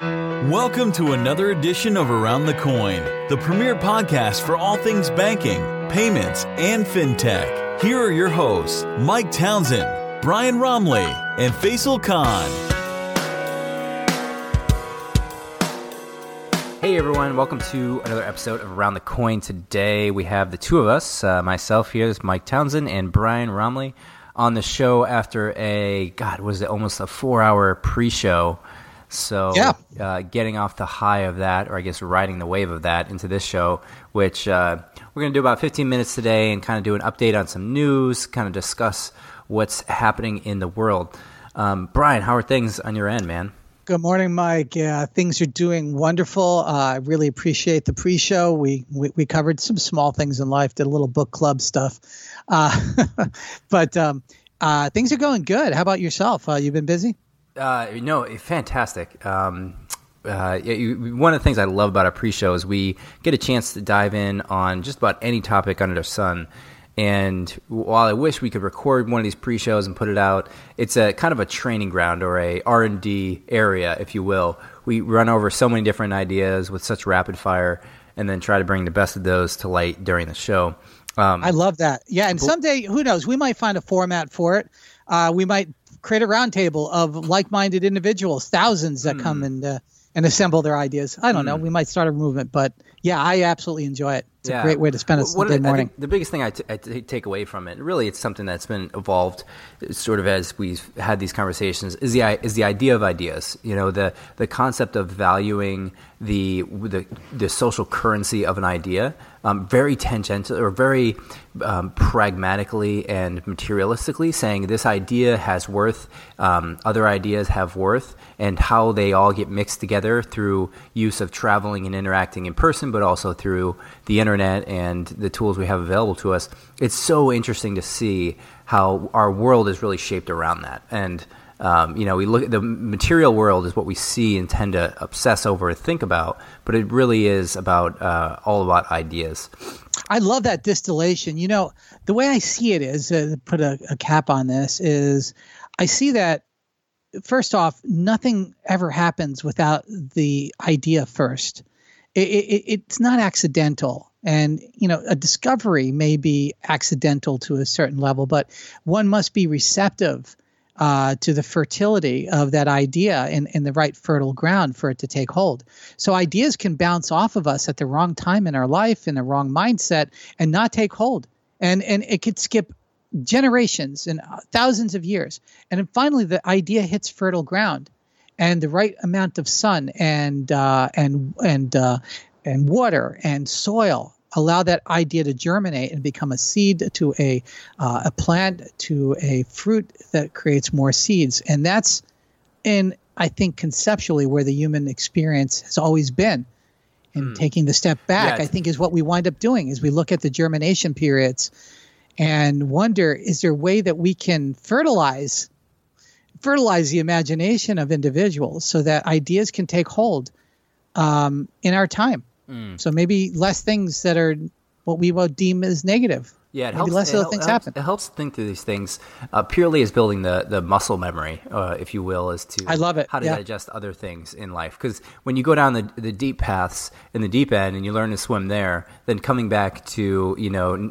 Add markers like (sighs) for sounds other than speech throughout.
Welcome to another edition of Around the Coin, the premier podcast for all things banking, payments, and fintech. Here are your hosts, Mike Townsend, Brian Romley, and Faisal Khan. Hey everyone, welcome to another episode of Around the Coin. Today we have the two of us, uh, myself here is Mike Townsend and Brian Romley on the show after a, God, was it almost a four hour pre show so, yeah. uh, getting off the high of that, or I guess riding the wave of that into this show, which uh, we're going to do about 15 minutes today and kind of do an update on some news, kind of discuss what's happening in the world. Um, Brian, how are things on your end, man? Good morning, Mike. Yeah, things are doing wonderful. Uh, I really appreciate the pre-show. We, we, we covered some small things in life, did a little book club stuff, uh, (laughs) but um, uh, things are going good. How about yourself? Uh, you've been busy? Uh, no, fantastic. Um, uh, one of the things I love about our pre-show is we get a chance to dive in on just about any topic under the sun. And while I wish we could record one of these pre-shows and put it out, it's a kind of a training ground or a R&D area, if you will. We run over so many different ideas with such rapid fire, and then try to bring the best of those to light during the show. Um, I love that. Yeah, and someday, who knows? We might find a format for it. Uh, we might create a roundtable of like-minded individuals, thousands that come and uh, and assemble their ideas. I don't know. We might start a movement, but yeah, I absolutely enjoy it. It's Yeah. a great way to spend a Sunday morning. the biggest thing I, t- I t- take away from it, really, it's something that's been evolved, sort of as we've had these conversations, is the is the idea of ideas. You know, the the concept of valuing the the, the social currency of an idea, um, very tangential or very um, pragmatically and materialistically, saying this idea has worth, um, other ideas have worth, and how they all get mixed together through use of traveling and interacting in person, but also through the internet and the tools we have available to us. It's so interesting to see how our world is really shaped around that. And um, you know, we look at the material world is what we see and tend to obsess over and think about, but it really is about uh, all about ideas. I love that distillation. You know, the way I see it is uh, put a, a cap on this is I see that first off, nothing ever happens without the idea first. It, it, it's not accidental. And, you know, a discovery may be accidental to a certain level, but one must be receptive uh, to the fertility of that idea in, in the right fertile ground for it to take hold. So ideas can bounce off of us at the wrong time in our life, in the wrong mindset, and not take hold. And and it could skip generations and uh, thousands of years. And then finally, the idea hits fertile ground, and the right amount of sun and uh, and and uh, and water and soil allow that idea to germinate and become a seed to a uh, a plant to a fruit that creates more seeds. And that's in I think conceptually where the human experience has always been. And taking the step back, Yeah. I think is what we wind up doing is we look at the germination periods and wonder is there a way that we can fertilize fertilize the imagination of individuals so that ideas can take hold um, in our time so maybe less things that are what we would deem as negative Yeah, it maybe helps. less it, things helps, happen. It helps think through these things uh, purely as building the, the muscle memory, uh, if you will, as to I love it, how to yeah. digest other things in life. Because when you go down the the deep paths in the deep end and you learn to swim there, then coming back to you know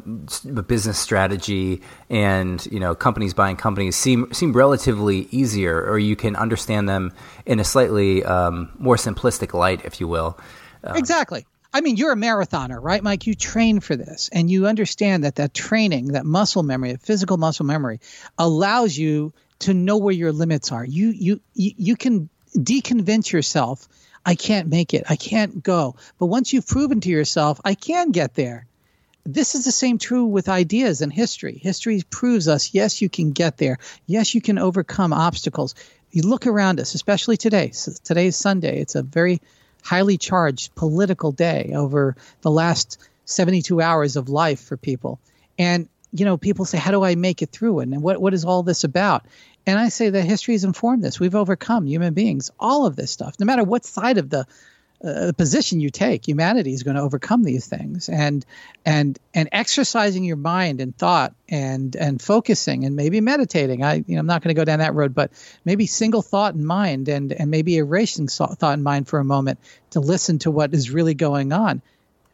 business strategy and you know companies buying companies seem seem relatively easier, or you can understand them in a slightly um, more simplistic light, if you will. Uh-huh. exactly. I mean, you're a marathoner, right, Mike? You train for this, and you understand that that training, that muscle memory, that physical muscle memory, allows you to know where your limits are. You you you, can deconvince yourself. I can't make it. I can't go. But once you've proven to yourself, I can get there. This is the same true with ideas and history. History proves us, yes, you can get there. Yes, you can overcome obstacles. You look around us, especially today. So today is Sunday. It's a very highly charged political day over the last 72 hours of life for people. And, you know, people say, how do I make it through? And what, what is all this about? And I say that history has informed this. We've overcome human beings, all of this stuff, no matter what side of the uh, the position you take, humanity is going to overcome these things, and and and exercising your mind and thought, and and focusing, and maybe meditating. I you know I'm not going to go down that road, but maybe single thought in mind, and and maybe erasing thought in mind for a moment to listen to what is really going on,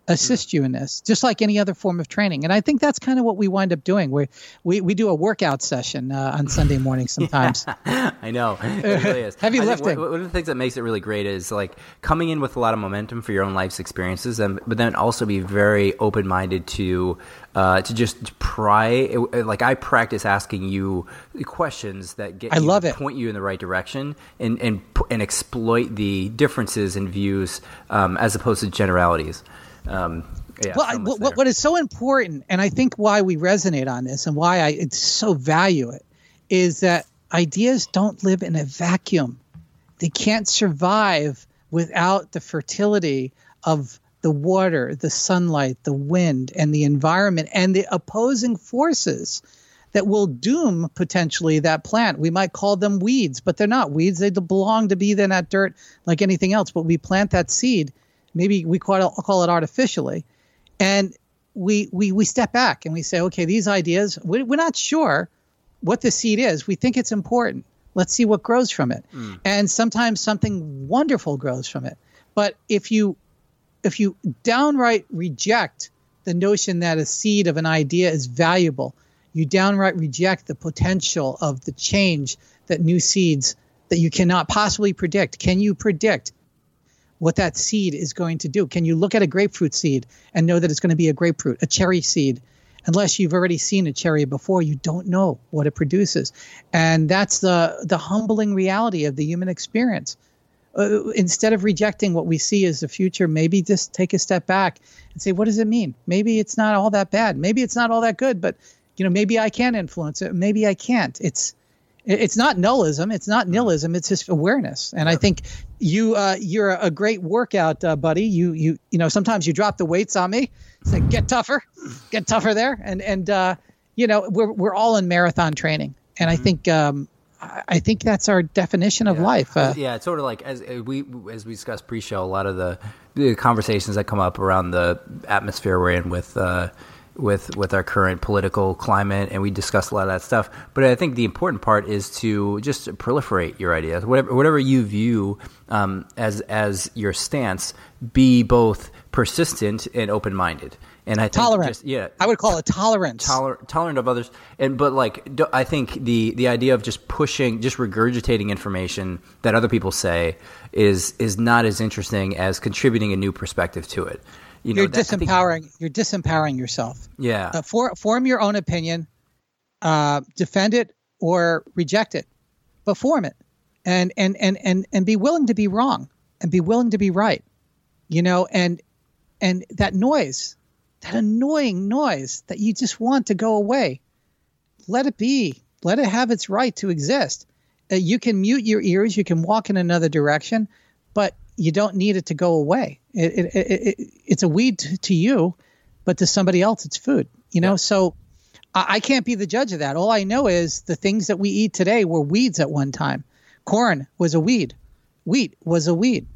assist you in this, just like any other form of training. And I think that's kind of what we wind up doing. We we we do a workout session uh, on Sunday morning (laughs) sometimes. I know (laughs) it really is. Heavy I lifting. One, one of the things that makes it really great is like coming in with a lot of momentum for your own life's experiences, and but then also be very open minded to uh, to just pry. Like I practice asking you questions that get I you, love it. point you in the right direction, and and and exploit the differences in views um, as opposed to generalities. Um, yeah, well, I, what, what is so important, and I think why we resonate on this and why I it's so value it, is that ideas don't live in a vacuum. They can't survive without the fertility of the water, the sunlight, the wind, and the environment, and the opposing forces that will doom potentially that plant. We might call them weeds, but they're not weeds. They belong to be in that dirt like anything else. But we plant that seed, maybe we call it, call it artificially, and we, we we step back and we say, okay, these ideas, we, we're not sure what the seed is. We think it's important. Let's see what grows from it. Hmm. And sometimes something wonderful grows from it. But if you if you downright reject the notion that a seed of an idea is valuable, you downright reject the potential of the change that new seeds that you cannot possibly predict. Can you predict what that seed is going to do? Can you look at a grapefruit seed and know that it's going to be a grapefruit, a cherry seed? Unless you've already seen a cherry before, you don't know what it produces. And that's the the humbling reality of the human experience uh, instead of rejecting what we see as the future, maybe just take a step back and say, what does it mean? Maybe it's not all that bad. Maybe it's not all that good, but you know, maybe I can influence it. Maybe I can't. It's it- it's not nullism. It's not nihilism. It's just awareness. And I think you uh, you're a great workout uh, buddy. You you you know sometimes you drop the weights on me. it's like get tougher, get tougher there. And and uh, you know we're we're all in marathon training. And I think um, I think that's our definition of life. Uh, yeah, it's sort of like as we as we discussed pre-show, a lot of the, the conversations that come up around the atmosphere we're in with uh, with with our current political climate, and we discussed a lot of that stuff. But I think the important part is to just proliferate your ideas, whatever whatever you view um, as as your stance. Be both persistent and open-minded, and I think tolerant. Just, yeah, I would call it tolerance. tolerant tolerant of others and but like i think the the idea of just pushing just regurgitating information that other people say is is not as interesting as contributing a new perspective to it you know you're that- I think- disempowering. you're disempowering yourself. yeah Uh, for, form your own opinion, uh, defend it or reject it, but form it, and and and and and be willing to be wrong and be willing to be right. You know, and and that noise, that annoying noise that you just want to go away, let it be. Let it have its right to exist. Uh, you can mute your ears. You can walk in another direction, but you don't need it to go away. It, it, it, it, it's a weed to, to you, but to somebody else, it's food. You know, so I, I can't be the judge of that. All I know is the things that we eat today were weeds at one time. Corn was a weed. Wheat was a weed.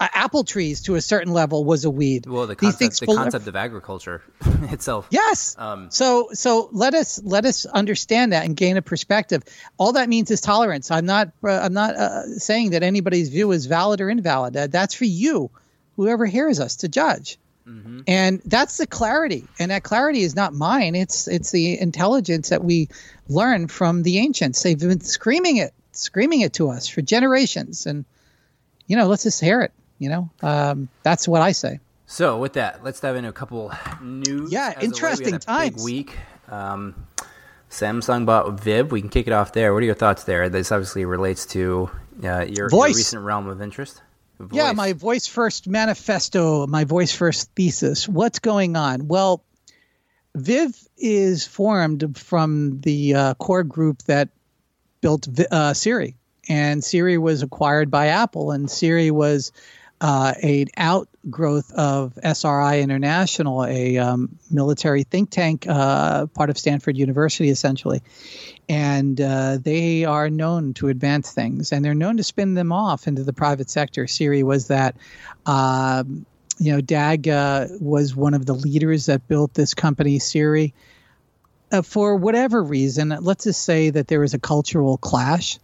uh, apple trees to a certain level was a weed. Well, the concept, the concept of agriculture (laughs) itself. Yes. Um, so so let us let us understand that and gain a perspective. All that means is tolerance. I'm not uh, I'm not uh, saying that anybody's view is valid or invalid. Uh, that's for you, whoever hears us, to judge. And that's the clarity, and that clarity is not mine. It's it's the intelligence that we learn from the ancients. They've been screaming it, screaming it to us for generations, and you know, let's just hear it. You know, um, that's what I say. So with that, let's dive into a couple news. Yeah, as. We interesting had times. Week. Um, Samsung bought Viv. We can kick it off there. What are your thoughts there? This obviously relates to uh, your, your recent realm of interest. Yeah, my voice first manifesto, my voice first thesis. What's going on? Well, Viv is formed from the uh, core group that built uh, Siri, and Siri was acquired by Apple, and Siri was uh, an outgrowth of SRI International, a um, military think tank, uh, part of Stanford University, essentially. And uh, they are known to advance things, and they're known to spin them off into the private sector. Siri was that. Um, you know, Dag uh, was one of the leaders that built this company, Siri. Uh, for whatever reason, let's just say that there was a cultural clash.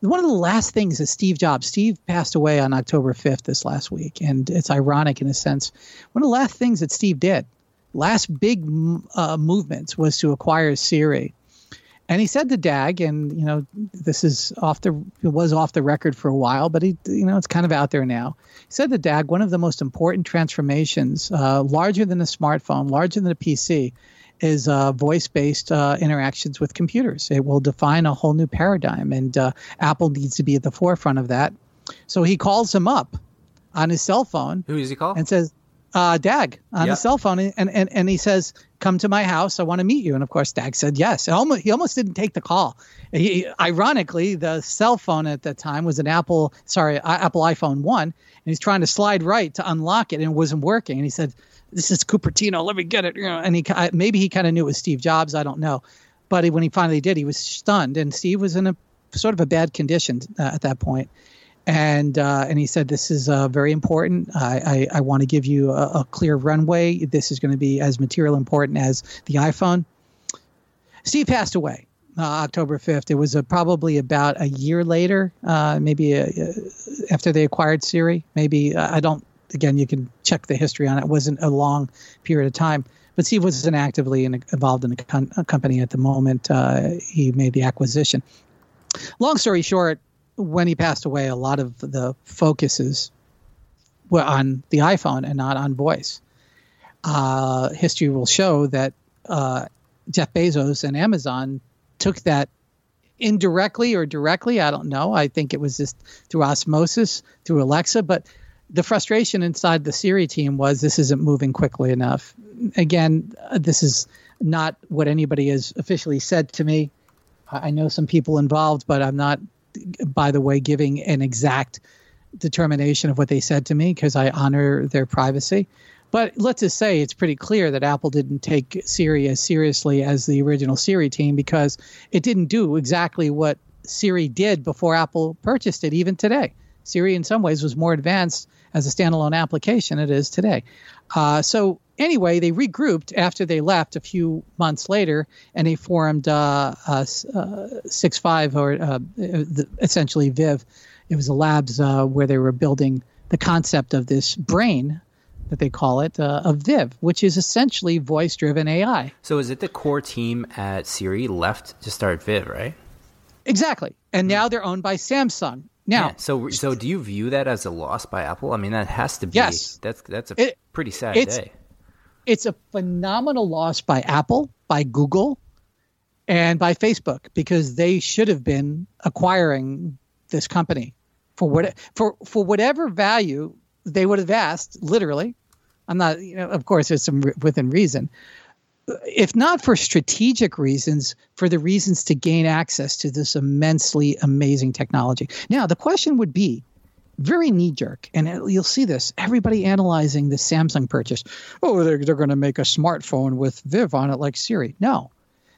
One of the last things that Steve Jobs, Steve passed away on October 5th this last week, and it's ironic in a sense. One of the last things that Steve did, last big uh, movements, was to acquire Siri. And he said to Dag, and you know, this is off the it was off the record for a while, but he, you know, it's kind of out there now. He said to Dag, one of the most important transformations, uh, larger than a smartphone, larger than a PC, is uh, voice-based uh, interactions with computers. It will define a whole new paradigm, and uh, Apple needs to be at the forefront of that. So he calls him up on his cell phone Who does he call? and says, uh, Dag on Yeah. his cell phone, and, and and he says, "Come to my house. I want to meet you." And of course, Dag said yes. Almost, he almost didn't take the call. He, ironically, the cell phone at that time was an Apple, sorry, Apple iPhone one, and he's trying to slide right to unlock it, and it wasn't working. And he said, "This is Cupertino. Let me get it." You know, and he maybe he kind of knew it was Steve Jobs. I don't know, but he, when he finally did, he was stunned, and Steve was in a sort of a bad condition uh, at that point and uh, and he said this is uh, very important. I, I, I want to give you a, a clear runway. This is going to be as material important as the iPhone. Steve passed away uh, October fifth. It was uh, probably about a year later, uh, maybe uh after they acquired Siri. Maybe I don't. Again, you can check the history on it. It wasn't a long period of time. But Steve wasn't actively in, involved in the con- company at the moment he made the acquisition. Long story short, when he passed away, a lot of the focuses were on the iPhone and not on voice. Uh, history will show that uh, Jeff Bezos and Amazon took that indirectly or directly. I don't know. I think it was just through osmosis, through Alexa. But the frustration inside the Siri team was this isn't moving quickly enough. Again, this is not what anybody has officially said to me. I know some people involved, but I'm not, by the way, giving an exact determination of what they said to me because I honor their privacy. But let's just say it's pretty clear that Apple didn't take Siri as seriously as the original Siri team because it didn't do exactly what Siri did before Apple purchased it, even today. Siri, in some ways, was more advanced as a standalone application it is today. Uh, so, anyway, they regrouped after they left a few months later and they formed uh, uh, Six Five, or uh, the, essentially Viv. It was the labs uh, where they were building the concept of this brain that they call it uh, of Viv, which is essentially voice-driven AI. So is it the core team at Siri left to start Viv, right? Exactly, and now they're owned by Samsung. Now, Yeah. So so do you view that as a loss by Apple? I mean, that has to be. Yes. That's that's a It- pretty sad it's- day. it's a phenomenal loss by Apple, by Google, and by Facebook because they should have been acquiring this company for what for for whatever value they would have asked. Literally, I'm not. You know, of course, it's some within reason. If not for strategic reasons, for the reasons to gain access to this immensely amazing technology. Now, the question would be very knee jerk. And you'll see this everybody analyzing the Samsung purchase. Oh, they're, they're going to make a smartphone with Viv on it like Siri. No.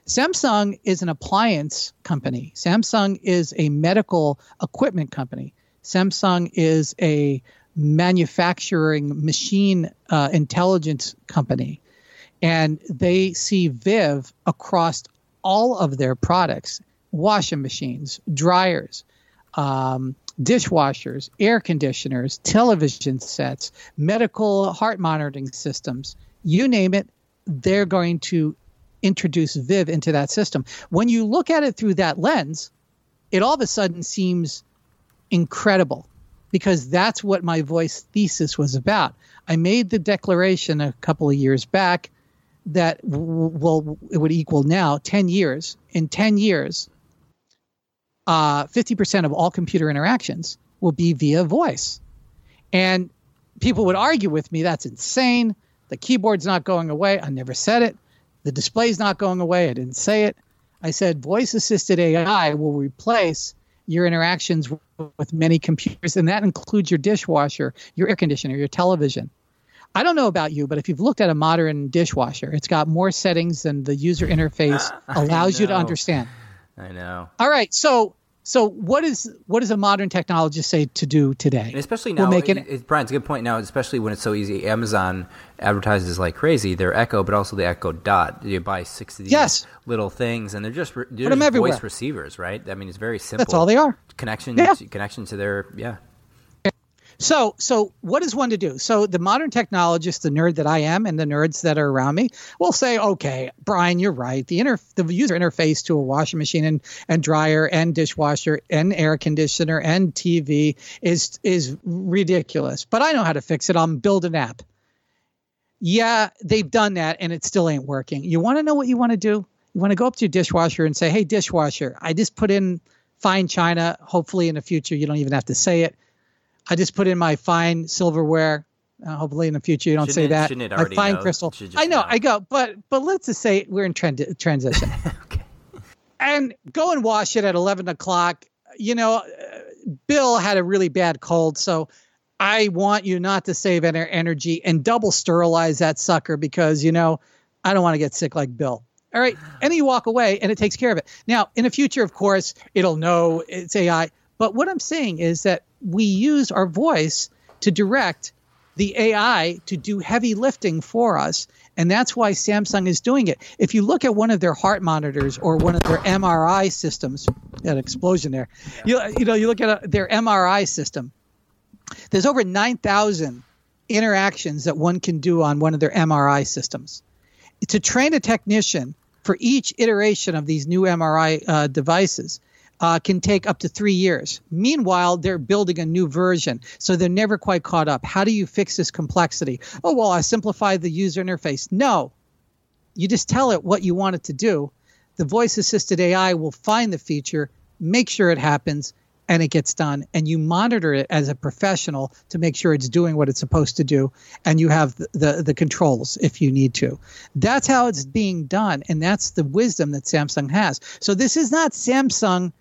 Samsung is an appliance company. Samsung is a medical equipment company. Samsung is a manufacturing machine uh, intelligence company, and they see Viv across all of their products washing machines, dryers, um, dishwashers, air conditioners, television sets, medical heart monitoring systems you name it, they're going to introduce Viv into that system. When you look at it through that lens, it all of a sudden seems incredible because that's what my voice thesis was about. I made the declaration a couple of years back that well it would equal now 10 years. In 10 years uh, 50% of all computer interactions will be via voice. And people would argue with me that's insane. The keyboard's not going away. I never said it. The display's not going away. I didn't say it. I said voice assisted ai will replace your interactions with many computers and that includes your dishwasher your air conditioner your television I don't know about you, but if you've looked at a modern dishwasher, it's got more settings than the user interface (laughs) allows you to understand. I know. All right, so so what is what does a modern technologist say to do today? And especially now, making it, it, Brian, it's a good point now, especially when it's so easy. Amazon advertises like crazy their Echo, but also the Echo Dot. You buy six of these yes. little things, and they're just they're Put just them everywhere. voice receivers, right? I mean, it's very simple. That's all they are. Connection, Yeah. connection to their yeah. So, so what is one to do? So, the modern technologist, the nerd that I am, and the nerds that are around me, will say, "Okay, Brian, you're right. The inter, the user interface to a washing machine and, and dryer and dishwasher and air conditioner and TV is is ridiculous. But I know how to fix it. I'll build an app. Yeah, they've done that, and it still ain't working. You want to know what you want to do? You want to go up to your dishwasher and say, "Hey, dishwasher, I just put in fine china. Hopefully, in the future, you don't even have to say it." I just put in my fine silverware. Uh, hopefully, in the future, you don't Shouldn't say it- that. my fine know? crystal. I know. know. I go, but but let's just say we're in trend, transition. (laughs) okay. and go and wash it at 11 o'clock. You know, uh, Bill had a really bad cold, so I want you not to save ener- energy and double sterilize that sucker because, you know, I don't want to get sick like Bill. All right. (sighs) And you walk away and it takes care of it. Now, in the future, of course, it'll know it's AI. But what I'm saying is that we use our voice to direct the AI to do heavy lifting for us. And that's why Samsung is doing it. If you look at one of their heart monitors or one of their MRI systems, that explosion there, you, you know, you look at a, their MRI system, there's over 9,000 interactions that one can do on one of their MRI systems. To train a technician for each iteration of these new MRI uh, devices, uh, can take up to three years. Meanwhile, they're building a new version, so they're never quite caught up. How do you fix this complexity? Oh, well, I simplify the user interface. No, you just tell it what you want it to do. The voice assisted AI will find the feature, make sure it happens, and it gets done. And you monitor it as a professional to make sure it's doing what it's supposed to do, and you have the, the, the controls if you need to. That's how it's being done, and that's the wisdom that Samsung has. So this is not Samsung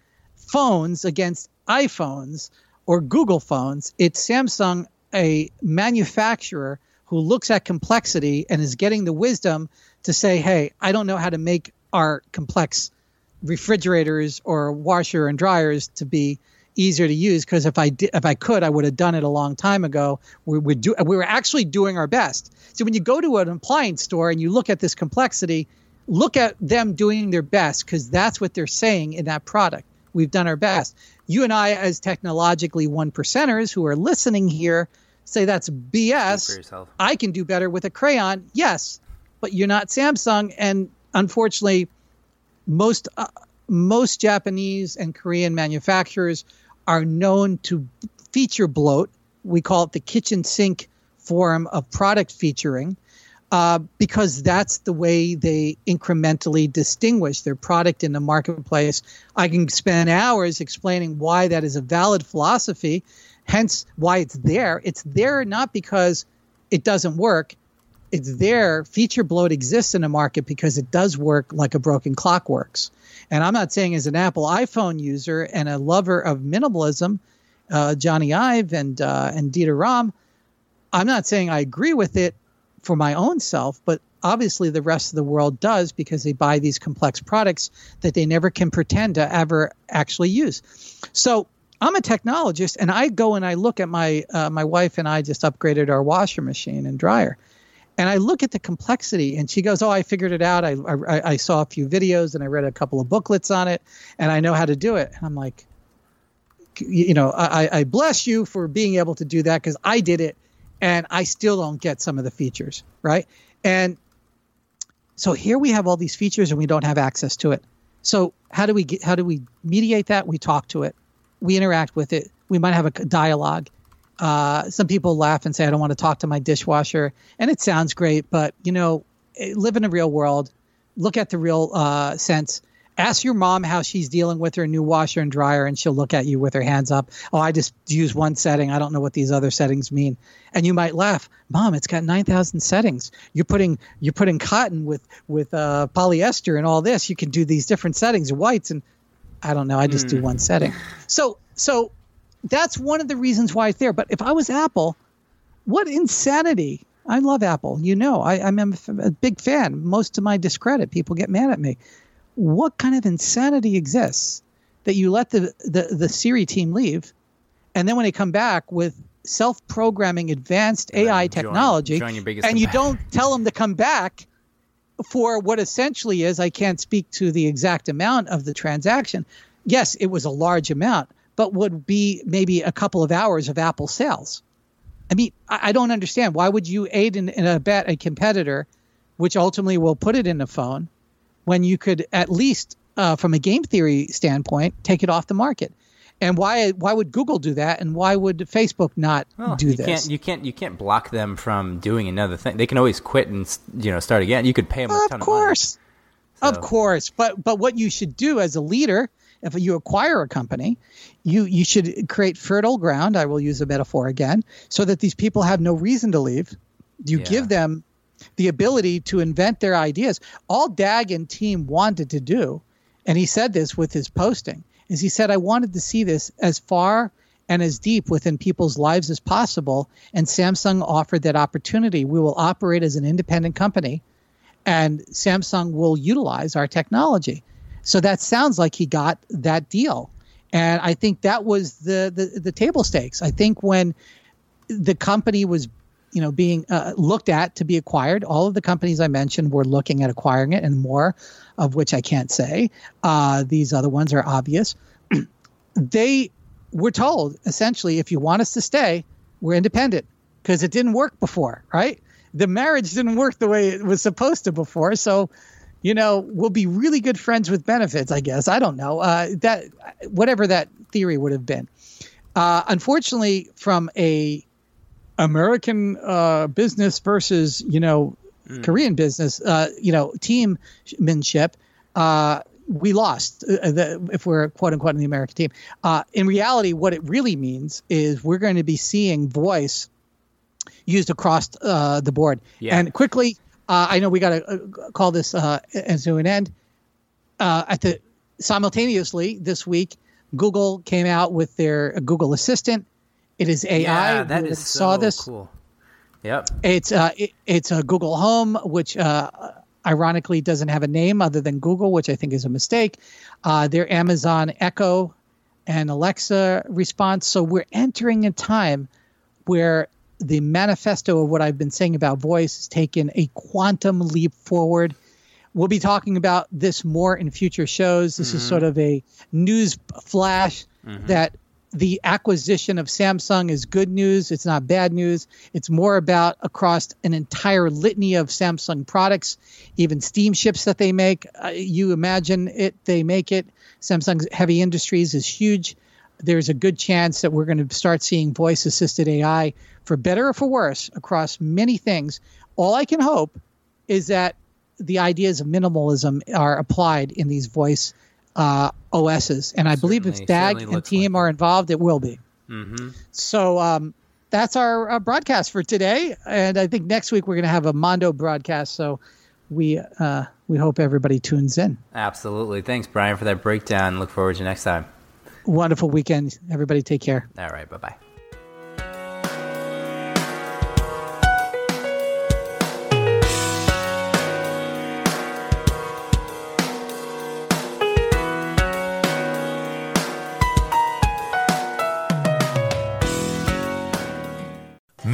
phones against iPhones or Google phones. It's Samsung, a manufacturer who looks at complexity and is getting the wisdom to say, hey, I don't know how to make our complex refrigerators or washer and dryers to be easier to use because if I did, if I could, I would have done it a long time ago. We would do we were actually doing our best. So when you go to an appliance store and you look at this complexity, look at them doing their best because that's what they're saying in that product. We've done our best. You and I, as technologically one percenters who are listening here, say that's BS. I can do better with a crayon. Yes, but you're not Samsung, and unfortunately, most uh, most Japanese and Korean manufacturers are known to feature bloat. We call it the kitchen sink form of product featuring. Uh, because that's the way they incrementally distinguish their product in the marketplace. I can spend hours explaining why that is a valid philosophy, hence why it's there. It's there not because it doesn't work. It's there. Feature bloat exists in the market because it does work like a broken clock works. And I'm not saying as an Apple iPhone user and a lover of minimalism, uh, Jony Ive and uh, and Dieter Ram, I'm not saying I agree with it for my own self, but obviously the rest of the world does because they buy these complex products that they never can pretend to ever actually use. So I'm a technologist, and I go and I look at my uh, my wife and I just upgraded our washer machine and dryer, and I look at the complexity, and she goes, "Oh, I figured it out. I I, I saw a few videos and I read a couple of booklets on it, and I know how to do it." And I'm like, you know, I, I bless you for being able to do that because I did it, and I still don't get some of the features, right? And so here we have all these features, and we don't have access to it. So how do we get? How do we mediate that? We talk to it we interact with it. We might have a dialogue. Uh, some people laugh and say, I don't want to talk to my dishwasher. And it sounds great, but, you know, eh, live in a real world, look at the real uh, sense. Ask your mom how she's dealing with her new washer and dryer, and she'll look at you with her hands up. Oh, I just use one setting. I don't know what these other settings mean. And you might laugh, Mom. It's got nine thousand settings. You're putting you're putting cotton with with uh, polyester and all this. You can do these different settings, whites, and I don't know. I just mm. do hmm. one setting. So so that's one of the reasons why it's there. But if I was Apple, what insanity! I love Apple. You know, I, I'm a big fan. Most to my discredit, people get mad at me. What kind of insanity exists that you let the the, the Siri team leave, and then when they come back with self-programming advanced AI technology, join, join and you don't tell them to come back for what essentially is I can't speak to the exact amount of the transaction. Yes, it was a large amount, but would be maybe a couple of hours of Apple sales. I mean, I, I don't understand. Why would you aid in, in a bet a competitor, which ultimately will put it in the phone, when you could at least, uh, from a game theory standpoint, take it off the market? And why why would Google do that? And why would Facebook not well, do you this? Can't, you can't you can't block them from doing another thing. They can always quit and you know start again. You could pay them a ton of course. of money. Of course, but but what you should do as a leader, if you acquire a company, you you should create fertile ground. I will use a metaphor again, so that these people have no reason to leave. You yeah. give them the ability to invent their ideas. All Dag and team wanted to do, and he said this with his posting is he said, I wanted to see this as far and as deep within people's lives as possible. And Samsung offered that opportunity. We will operate as an independent company, and Samsung will utilize our technology. So that sounds like he got that deal. And I think that was the, the, the table stakes. I think when the company was you know being uh, looked at to be acquired. All of the companies i mentioned were looking at acquiring it and more of which i can't say. Uh, these other ones are obvious. (clears throat) They were told essentially if you want us to stay we're independent because it didn't work before right? The marriage didn't work the way it was supposed to before. So you know we'll be really good friends with benefits i guess. I don't know. Uh, that whatever that theory would have been. Uh, unfortunately from a American uh, business versus you know mm. Korean business, uh, you know teammanship, uh, we lost uh, the, if we're quote unquote in the American team. Uh, in reality, what it really means is we're going to be seeing voice used across uh, the board. Yeah. And quickly, I know we got to call this as to an end. at the simultaneously this week, Google came out with their Google Assistant it is AI. Yeah, that is saw so this. cool. Yep. It's uh, it, it's a Google Home, which uh, ironically doesn't have a name other than Google, which I think is a mistake. Uh, their Amazon Echo and Alexa response. So we're entering a time where the manifesto of what I've been saying about voice has taken a quantum leap forward. We'll be talking about this more in future shows. This mm-hmm. is sort of a news flash mm-hmm. that the acquisition of Samsung is good news. It's not bad news. It's more about across an entire litany of Samsung products, even steamships that they make. Uh, you imagine it, they make it. Samsung's heavy industries is huge. There's a good chance that we're going to start seeing voice assisted AI for better or for worse across many things. All I can hope is that the ideas of minimalism are applied in these voice uh, OSs. And I certainly, believe if Dag and team like are involved, it will be. Mm-hmm. So um, that's our uh, broadcast for today. And I think next week we're going to have a Mondo broadcast. So we uh, we hope everybody tunes in. Absolutely. Thanks, Brian, for that breakdown. Look forward to next time. Wonderful weekend. Everybody take care. All right. Bye bye.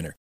winner.